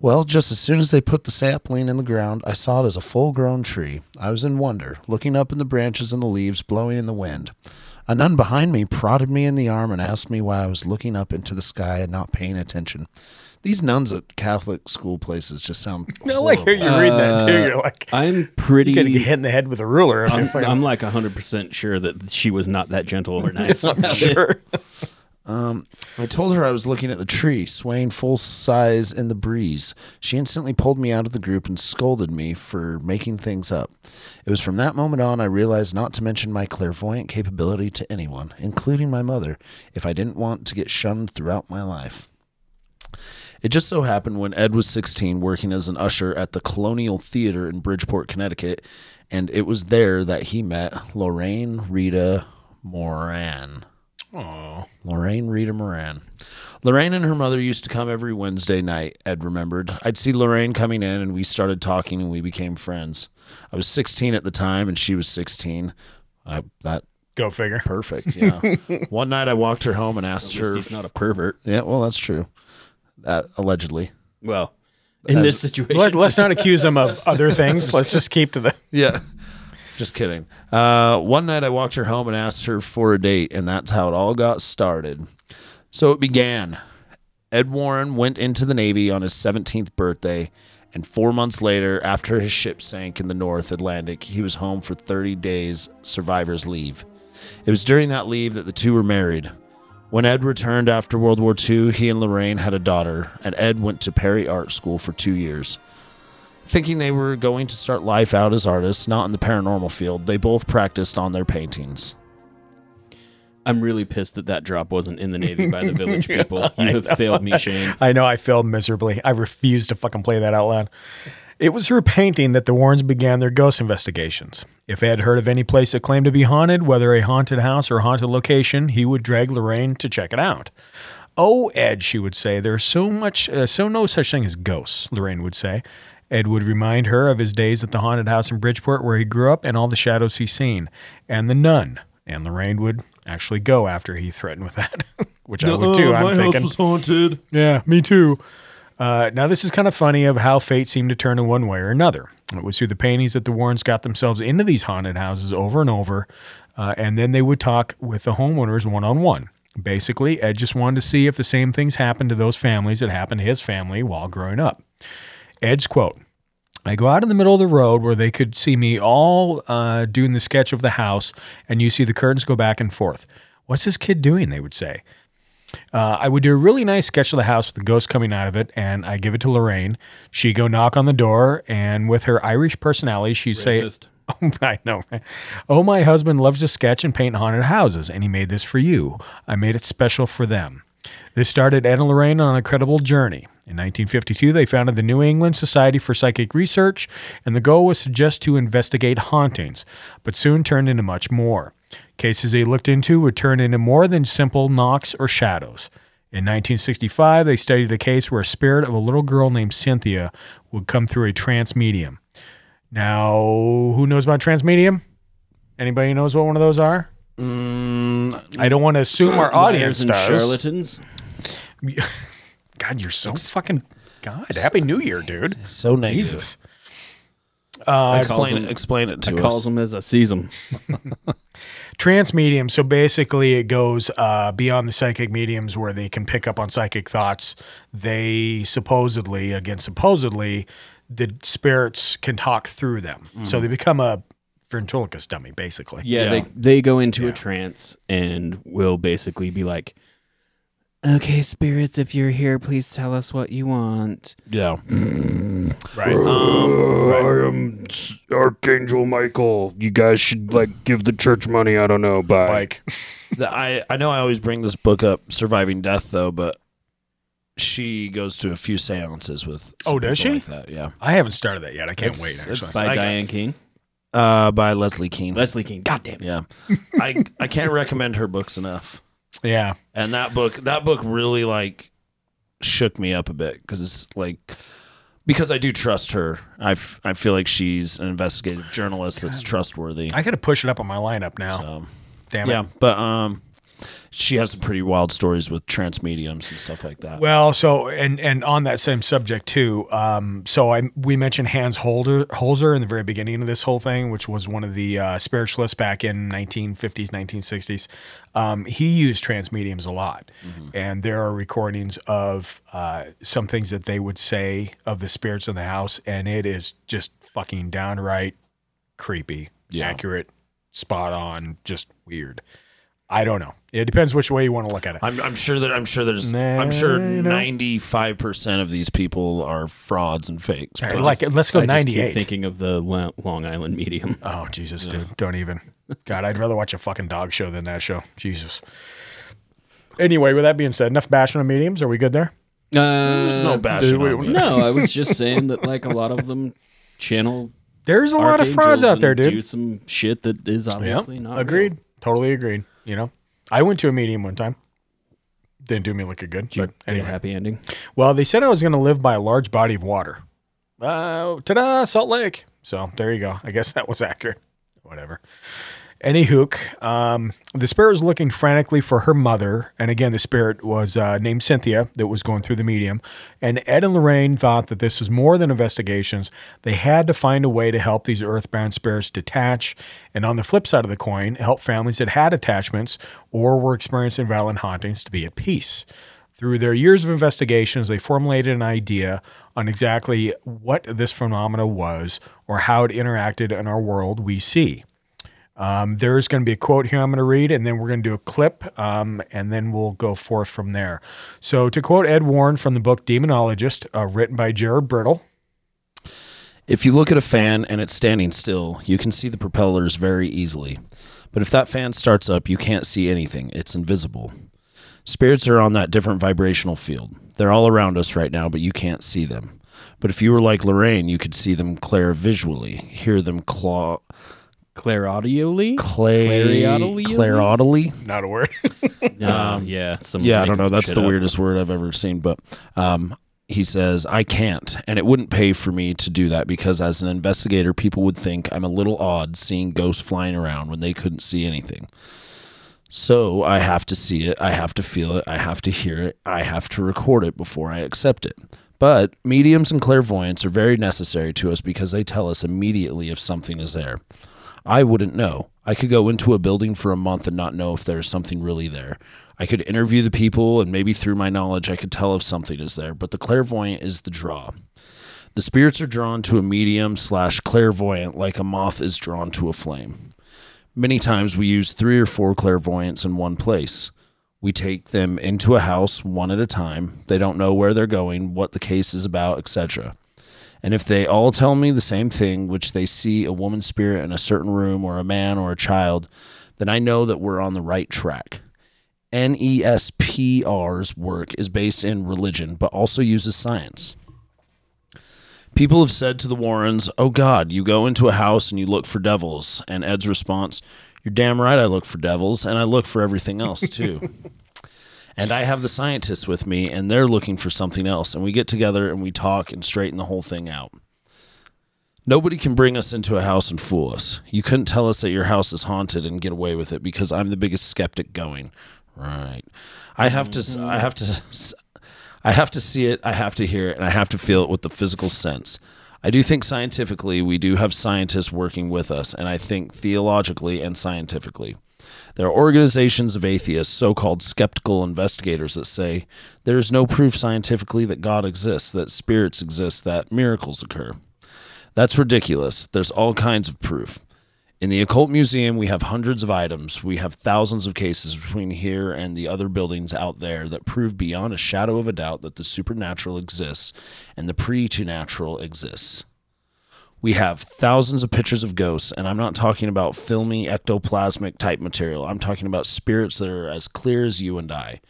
Well, just as soon as they put the sapling in the ground, I saw it as a full grown tree. I was in wonder, looking up in the branches and the leaves blowing in the wind. A nun behind me prodded me in the arm and asked me why I was looking up into the sky and not paying attention. These nuns at Catholic school places just sound. No, like here you read that too. You're like, I'm pretty. you could get hit in the head with a ruler. If I'm, you fucking- I'm like 100% sure that she was not that gentle or nice. I'm sure. Um, I told her I was looking at the tree, swaying full size in the breeze. She instantly pulled me out of the group and scolded me for making things up. It was from that moment on I realized not to mention my clairvoyant capability to anyone, including my mother, if I didn't want to get shunned throughout my life. It just so happened when Ed was 16, working as an usher at the Colonial Theater in Bridgeport, Connecticut, and it was there that he met Lorraine Rita Moran. Oh, Lorraine Rita Moran. Lorraine and her mother used to come every Wednesday night, Ed remembered. I'd see Lorraine coming in and we started talking and we became friends. I was 16 at the time and she was 16. I, that go figure. perfect, yeah. One night I walked her home and asked At least her. he's not a pervert. yeah, well, that's true. That allegedly. Well, in As- this situation, Let, let's not accuse him of other things. Let's just keep to the. Yeah. Just kidding. Uh, one night I walked her home and asked her for a date, and that's how it all got started. So it began. Ed Warren went into the Navy on his 17th birthday, and four months later, after his ship sank in the North Atlantic, he was home for 30 days survivor's leave. It was during that leave that the two were married. When Ed returned after World War II, he and Lorraine had a daughter, and Ed went to Perry Art School for two years. Thinking they were going to start life out as artists, not in the paranormal field, they both practiced on their paintings. I'm really pissed that that drop wasn't in the Navy by the village people. You have failed me, Shane. I know I failed miserably. I refuse to fucking play that out loud. It was through painting that the Warrens began their ghost investigations. If Ed heard of any place that claimed to be haunted, whether a haunted house or haunted location, he would drag Lorraine to check it out. Oh, Ed, she would say, there's so much, uh, so no such thing as ghosts, Lorraine would say. Ed would remind her of his days at the haunted house in Bridgeport where he grew up and all the shadows he's seen, and the nun. And Lorraine would actually go after he threatened with that, which I would too. I'm thinking, was haunted. yeah, me too. Uh, now, this is kind of funny of how fate seemed to turn in one way or another. It was through the paintings that the Warrens got themselves into these haunted houses over and over, uh, and then they would talk with the homeowners one on one. Basically, Ed just wanted to see if the same things happened to those families that happened to his family while growing up. Ed's quote I go out in the middle of the road where they could see me all uh, doing the sketch of the house, and you see the curtains go back and forth. What's this kid doing? They would say. Uh, I would do a really nice sketch of the house with the ghost coming out of it, and I give it to Lorraine. She go knock on the door, and with her Irish personality, she'd say, Racist. Oh, I know. Oh, my husband loves to sketch and paint haunted houses, and he made this for you. I made it special for them. This started Ed and Lorraine on an incredible journey. In 1952, they founded the New England Society for Psychic Research, and the goal was to just to investigate hauntings, but soon turned into much more. Cases they looked into would turn into more than simple knocks or shadows. In 1965, they studied a case where a spirit of a little girl named Cynthia would come through a trance medium. Now, who knows about trance medium? Anybody knows what one of those are? Mm, I don't want to assume our audience and does. charlatans. God, you're so fucking God. Happy New Year, dude. so negative. Jesus. explain them- it. Explain it to I to calls us. them as I sees them. Trance medium. So basically, it goes uh, beyond the psychic mediums where they can pick up on psychic thoughts. They supposedly, again, supposedly, the spirits can talk through them. So they become a ventriloquist dummy, basically. Yeah, Yeah. they they go into Yeah. a trance and will basically be like, "Okay, spirits, if you're here, please tell us what you want." Yeah. Right. I am S- Archangel Michael. You guys should like give the church money. I don't know. Bye. like, The- I I know I always bring this book up, Surviving Death, though, but she goes to a few seances with. some Oh, does people she? Like that, yeah. I haven't started that yet. I can't It's- wait, it's- actually. By I got- Diane King, Uh, by Leslie Kean. Leslie King. God damn it! yeah. I I can't recommend her books enough. Yeah. And that book, that book really like shook me up a bit because it's like because I do trust her. I, f- I feel like she's an investigative journalist that's trustworthy. I got to push it up on my lineup now. So, Damn it. yeah, but um, she has some pretty wild stories with trance mediums and stuff like that. Well, so and and on that same subject too. Um, so I we mentioned Hans Holder Holzer in the very beginning of this whole thing, which was one of the uh, spiritualists back in 1950s, 1960s. Um, he used trance mediums a lot, and there are recordings of uh, some things that they would say of the spirits in the house, and it is just fucking downright creepy, Yeah. accurate, spot on, just weird. I don't know. It depends which way you want to look at it. I'm, I'm sure that I'm sure there's Nah, I'm sure you know. 95 percent of these people are frauds and fakes. All right, but like let's go I just keep 98. thinking of the Lo- Long Island medium. Oh Jesus, dude! Don't even. God, I'd rather watch a fucking dog show than that show. Jesus. Anyway, with that being said, enough bashing on mediums. Are we good there? Uh, there's no bashing we- on me. No, I was just saying that like a lot of them channel There's a lot of frauds archangels out there, and dude. Do some shit that is obviously not real. agreed. Totally agreed. You know, I went to a medium one time. Didn't do me like a good, Did you but a anyway. happy ending. Well, they said I was going to live by a large body of water. Uh, ta-da, Salt Lake. So there you go. I guess that was accurate. Whatever. Any hook. Um, the spirit was looking frantically for her mother, and again, the spirit was uh, named Cynthia that was going through the medium. And Ed and Lorraine thought that this was more than investigations. They had to find a way to help these earthbound spirits detach, and on the flip side of the coin, help families that had attachments or were experiencing violent hauntings to be at peace. Through their years of investigations, they formulated an idea on exactly what this phenomena was or how it interacted in our world we see. Um, there's going to be a quote here I'm going to read, and then we're going to do a clip, um, and then we'll go forth from there. So, to quote Ed Warren from the book Demonologist, uh, written by Gerald Brittle, If you look at a fan and it's standing still, you can see the propellers very easily. But if that fan starts up, you can't see anything. It's invisible. Spirits are on that different vibrational field. They're all around us right now, but you can't see them. But if you were like Lorraine, you could see them clair visually, hear them claw. Clairaudially? Clay, Clairaudially? clairaudily? not a word. Um, yeah, someone's yeah, I don't know. That's the up. weirdest word I've ever seen. But um, he says, I can't. And it wouldn't pay for me to do that because as an investigator, people would think I'm a little odd seeing ghosts flying around when they couldn't see anything. So I have to see it. I have to feel it. I have to hear it. I have to record it before I accept it. But mediums and clairvoyants are very necessary to us because they tell us immediately if something is there. I wouldn't know. I could go into a building for a month and not know if there's something really there. I could interview the people and maybe through my knowledge I could tell if something is there, but the clairvoyant is the draw. The spirits are drawn to a medium slash clairvoyant like a moth is drawn to a flame. Many times we use three or four clairvoyants in one place. We take them into a house one at a time. They don't know where they're going, what the case is about, etc. And if they all tell me the same thing, which they see a woman spirit in a certain room or a man or a child, then I know that we're on the right track. E NESPR's work is based in religion, but also uses science. People have said to the Warrens, Oh God, you go into a house and you look for devils. And Ed's response, You're damn right I look for devils, and I look for everything else too. and I have the scientists with me, and they're looking for something else. And we get together and we talk and straighten the whole thing out. Nobody can bring us into a house and fool us. You couldn't tell us that your house is haunted and get away with it because I'm the biggest skeptic going. Right. I have to I have to I have to see it, I have to hear it, and I have to feel it with the physical sense. I do think scientifically we do have scientists working with us, and I think theologically and scientifically. There are organizations of atheists, so called skeptical investigators, that say there is no proof scientifically that God exists, that spirits exist, that miracles occur. That's ridiculous. There's all kinds of proof. In the Occult Museum, we have hundreds of items. We have thousands of cases between here and the other buildings out there that prove beyond a shadow of a doubt that the supernatural exists and the preternatural exists. We have thousands of pictures of ghosts, and I'm not talking about filmy ectoplasmic type material. I'm talking about spirits that are as clear as you and I.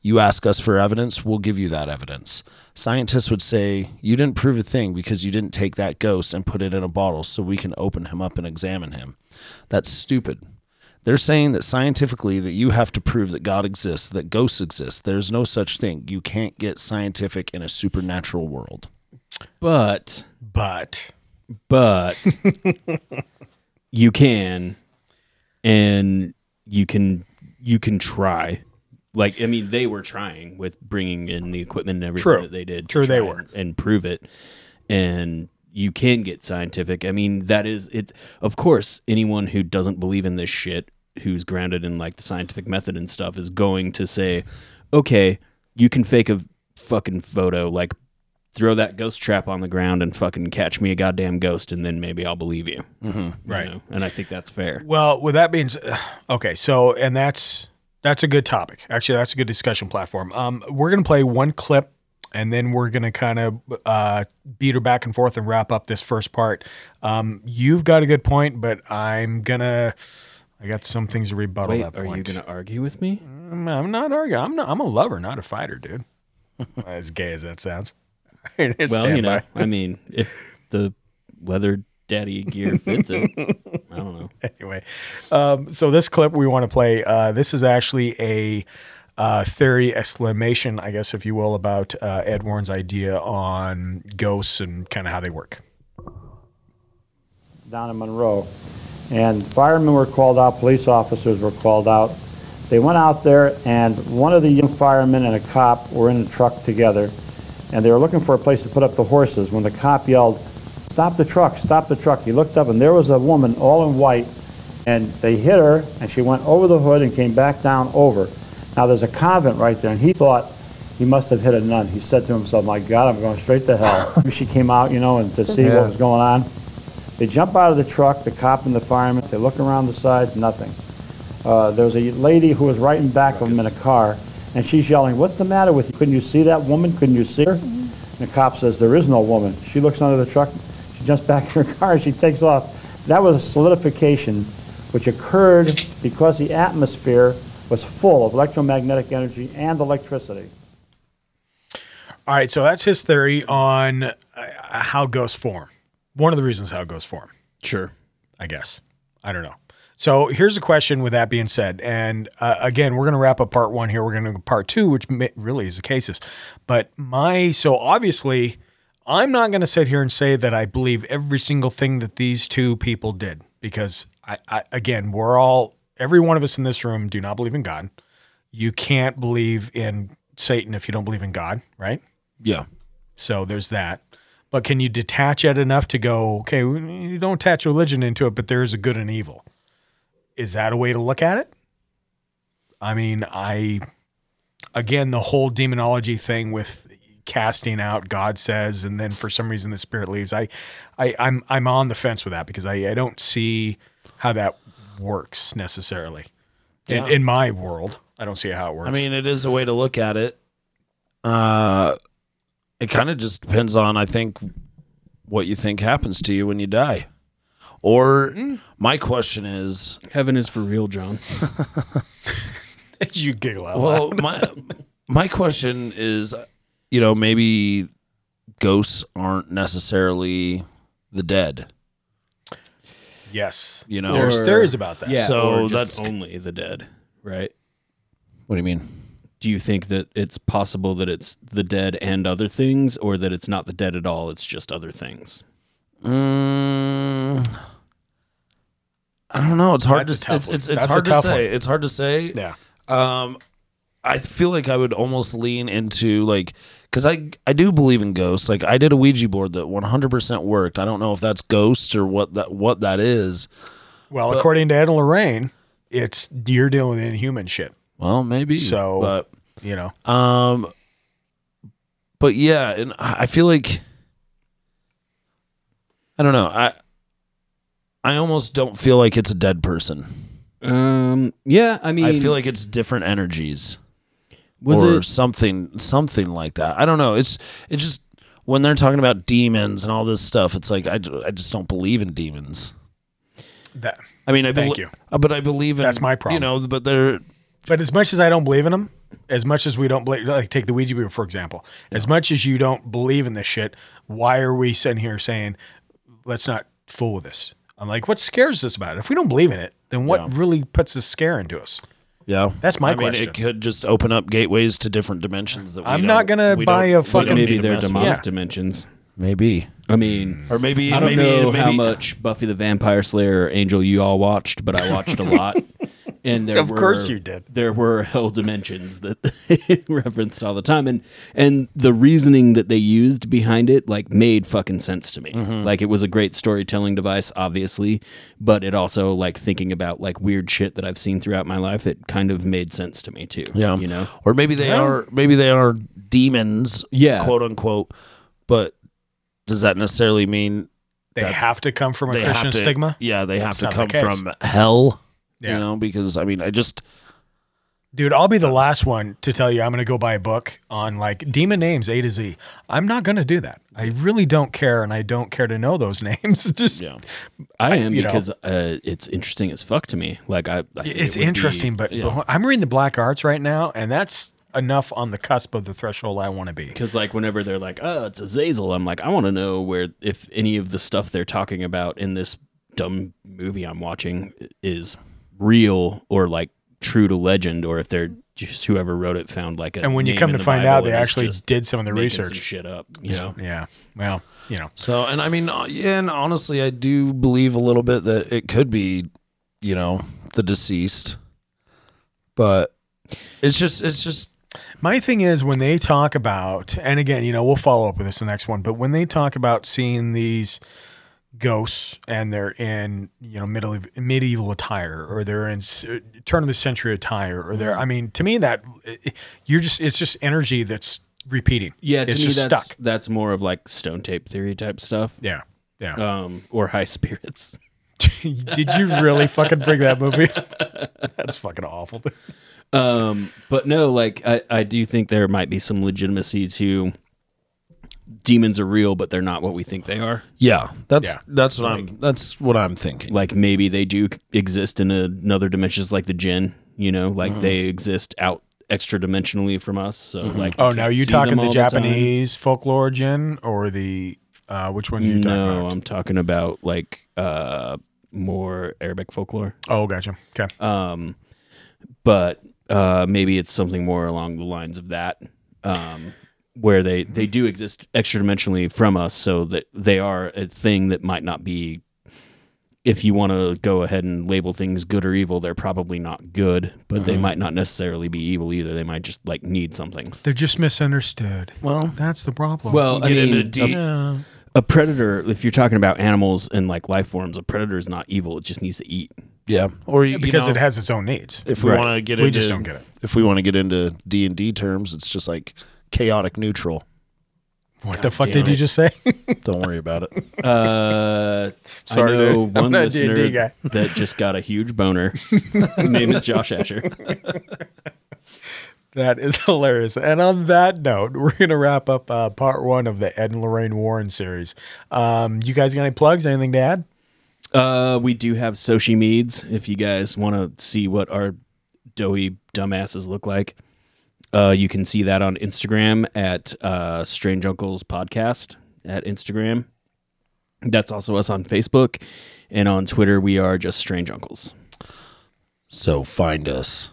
You ask us for evidence, we'll give you that evidence. Scientists would say, You didn't prove a thing because you didn't take that ghost and put it in a bottle so we can open him up and examine him. That's stupid. They're saying that scientifically that you have to prove that God exists, that ghosts exist. There's no such thing. You can't get scientific in a supernatural world. But but but you can and you can you can try like i mean they were trying with bringing in the equipment and everything True. that they did to True, they were. and, and prove it and you can get scientific i mean that is it's of course anyone who doesn't believe in this shit who's grounded in like the scientific method and stuff is going to say okay you can fake a fucking photo like throw that ghost trap on the ground and fucking catch me a goddamn ghost and then maybe I'll believe you. Mhm. Right. know? And I think that's fair. Well, with that being okay, so and that's that's a good topic. Actually, that's a good discussion platform. Um, we're gonna play one clip, and then we're gonna kind of uh, beat her back and forth and wrap up this first part. Um, you've got a good point, but I'm gonna. I got some things to rebuttal Wait, that are you point. going to argue with me? I'm, I'm not arguing. I'm not. I'm a lover, not a fighter, dude. as gay as that sounds. Well, you know, I mean, if the leather daddy gear fits it, I don't know. anyway, um, so this clip we want to play. Uh, this is actually a uh, theory exclamation, I guess, if you will, about uh, Ed Warren's idea on ghosts and kind of how they work. down in Monroe. And firemen were called out, police officers were called out. They went out there, and one of the young firemen and a cop were in a truck together, and they were looking for a place to put up the horses when the cop yelled, Stop the truck, stop the truck. He looked up, and there was a woman all in white, and they hit her, and she went over the hood and came back down over. Now, there's a convent right there, and he thought he must have hit a nun. He said to himself, My God, I'm going straight to hell. She came out, you know, and to see Yeah. what was going on. They jump out of the truck, the cop and the fireman, they look around the sides, nothing. Uh, there was a lady who was right in back of them in a car, and she's yelling, what's the matter with you? Couldn't you see that woman? Couldn't you see her? And the cop says, there is no woman. She looks under the truck, she jumps back in her car, and she takes off. That was a solidification which occurred because the atmosphere was full of electromagnetic energy and electricity. All right, so that's his theory on uh, how ghosts form. One of the reasons how ghosts form. Sure. I guess. I don't know. So here's a question with that being said. And uh, again, we're going to wrap up part one here. We're going to go part two, which ma- really is the cases. But my, so obviously, I'm not going to sit here and say that I believe every single thing that these two people did because, I, I again, we're all, every one of us in this room do not believe in God. You can't believe in Satan if you don't believe in God, right? Yeah. So there's that. But can you detach it enough to go, okay, you don't attach religion into it, but there is a good and evil? Is that a way to look at it? I mean, I, again, the whole demonology thing with casting out God says, and then for some reason the spirit leaves. I, I I'm I'm on the fence with that because I, I don't see how that works necessarily. In, in my world, I don't see how it works. I mean, it is a way to look at it. Uh, it kind of just depends on, I think, what you think happens to you when you die. Or mm. my question is, Heaven is for real, John. you giggle out well, loud. my my question is, you know, maybe ghosts aren't necessarily the dead. Yes, You know, there's theories about that. Yeah, So or just that's- only the dead, right? What do you mean? Do you think that it's possible that it's the dead and other things, or that it's not the dead at all? It's just other things. Mm, I don't know. It's hard That's a to tough it's one. it's, it's That's a hard to tough say. one. It's hard to say. Yeah. Um, I feel like I would almost lean into like because I I do believe in ghosts. Like I did a Ouija board that 100% worked. I don't know if that's ghosts or what that what that is. Well, But- according to Ed and Lorraine, it's you're dealing with inhuman shit. Well, maybe. So, but You know, um, but yeah, and I I feel like I don't know. I I almost don't feel like it's a dead person. Um. Yeah. I mean, I feel like it's different energies. Was or it- something something like that. I don't know. It's it's just when they're talking about demons and all this stuff, it's like I, I just don't believe in demons. that. I mean, I Thank belie- you. uh, but I believe in That's my problem. You know, but they're But as much as I don't believe in them, as much as we don't believe, like take the Ouija board for example, as much as you don't believe in this shit, why are we sitting here saying, let's not fool with this? I'm like, what scares us about it? If we don't believe in it, then what Yeah. really puts a scare into us? yeah. That's my I mean, question. it could just open up gateways to different dimensions that we I'm don't- not gonna we buy don't- a we fucking- don't maybe to they're demonic Yeah. dimensions. Maybe, I mean, or maybe I don't maybe, know maybe how much Buffy the Vampire Slayer or Angel you all watched, but I watched a lot. And there Of were, course you did. There were hell dimensions that they referenced all the time, and and the reasoning that they used behind it like made fucking sense to me. Mm-hmm. Like it was a great storytelling device, obviously, but it also like thinking about like weird shit that I've seen throughout my life. It kind of made sense to me too. Yeah, you know. or maybe they Well- are maybe they are demons, Yeah. quote unquote. But does that necessarily mean They That's- have to come from a Christian to, stigma. Yeah, they have to not the come from hell. Yeah. You know, because I mean, I just Dude, I'll be the last one to tell you I'm going to go buy a book on like demon names A to Z. I'm not going to do that. I really don't care, and I don't care to know those names. Just yeah. I am you know. because uh, it's interesting as fuck to me. Like I, I think it it's be- interesting, but, but I'm reading the Black Arts right now, and that's enough on the cusp of the threshold I want to be. Because like whenever they're like, "Oh, it's Azazel," I'm like, I want to know where if any of the stuff they're talking about in this dumb movie I'm watching is real or like true to legend, or if they're just whoever wrote it found like a. And when you name come to find Bible out, they actually did some of the making some research. shit up. You know, Yeah. Well, you know, So, and I mean, uh, yeah, and honestly, I do believe a little bit that it could be, you know, the deceased, but it's just, it's just, My thing is when they talk about, and again, you know, we'll follow up with this the next one, but when they talk about seeing these ghosts and they're in, you know, medieval, medieval attire or they're in turn of the century attire or they're, I mean, to me, that you're just, it's just energy that's repeating. yeah. To it's just that's stuck. that's more of like stone tape theory type stuff. Yeah. Yeah. um, or high spirits. Did you really fucking bring that movie? That's fucking awful. Um, but no, like I, I do think there might be some legitimacy to demons are real, but they're not what we think they are. Yeah, that's Yeah. that's what I'm that's what I'm thinking. Like maybe they do exist in another dimension, just like the jinn. You know, like Mm-hmm. they exist out extra dimensionally from us. So like, Oh, we now can't you see talking them the all time. Japanese folklore jinn or the uh, which ones are you talking about? No, about? I'm talking about like uh more Arabic folklore. Oh, gotcha. Okay. Um, but uh, maybe it's something more along the lines of that, um, where they they do exist extra dimensionally from us, so that they are a thing that might not be. If you want to go ahead and label things good or evil, they're probably not good, but they uh-huh. might not necessarily be evil either. They might just like need something. They're just misunderstood. well, That's the problem. Well, I get mean, into a- deep- yeah. a predator. If you're talking about animals and like life forms, a predator is not evil. It just needs to eat. yeah, or you, because you know, it has its own needs. If we Right. want to get We into, just don't get it. If we want to get into D and D terms, it's just like chaotic neutral. What the fuck damn did you just say? Don't worry about it. Uh, Sorry, I know dude. I'm one not a listener D&D guy. that just got a huge boner. His name is Josh Asher. That is hilarious. And on that note, we're going to wrap up uh, part one of the Ed and Lorraine Warren series. Um, you guys got any plugs? Anything to add? Uh, we do have Sochi Meads if you guys want to see what our doughy dumbasses look like. Uh, you can see that on Instagram at uh, Strange Uncles Podcast at Instagram. That's also us on Facebook. And on Twitter, we are just Strange Uncles. So find us.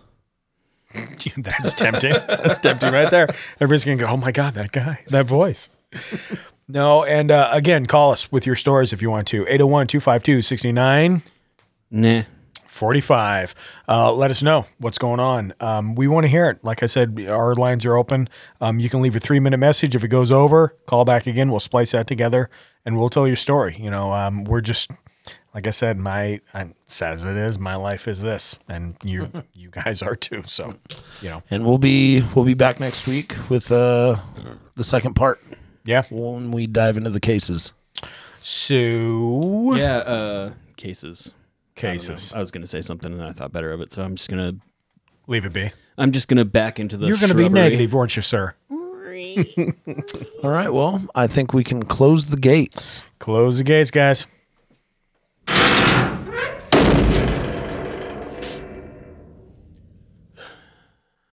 That's tempting. That's tempting right there. Everybody's going to go, oh my God, that guy, that voice. No, and uh, again, call us with your stories if you want to. 801 252 69 Nah. 45. Uh, let us know what's going on. Um, we want to hear it. Like I said, our lines are open. Um, you can leave a three minute message. If it goes over, call back again. We'll splice that together and we'll tell your story. You know, um, we're just, like I said, my, I'm sad as it is, my life is this. And you, you guys are too. So, you know, And we'll be we'll be back next week with uh the second part yeah. when we dive into the cases. So, Yeah, uh, cases cases. I, I was going to say something and I thought better of it, so I'm just going to Leave it be. I'm just going to back into the. You're going to be negative, aren't you, sir? All right. Well, I think we can close the gates. Close the gates, guys.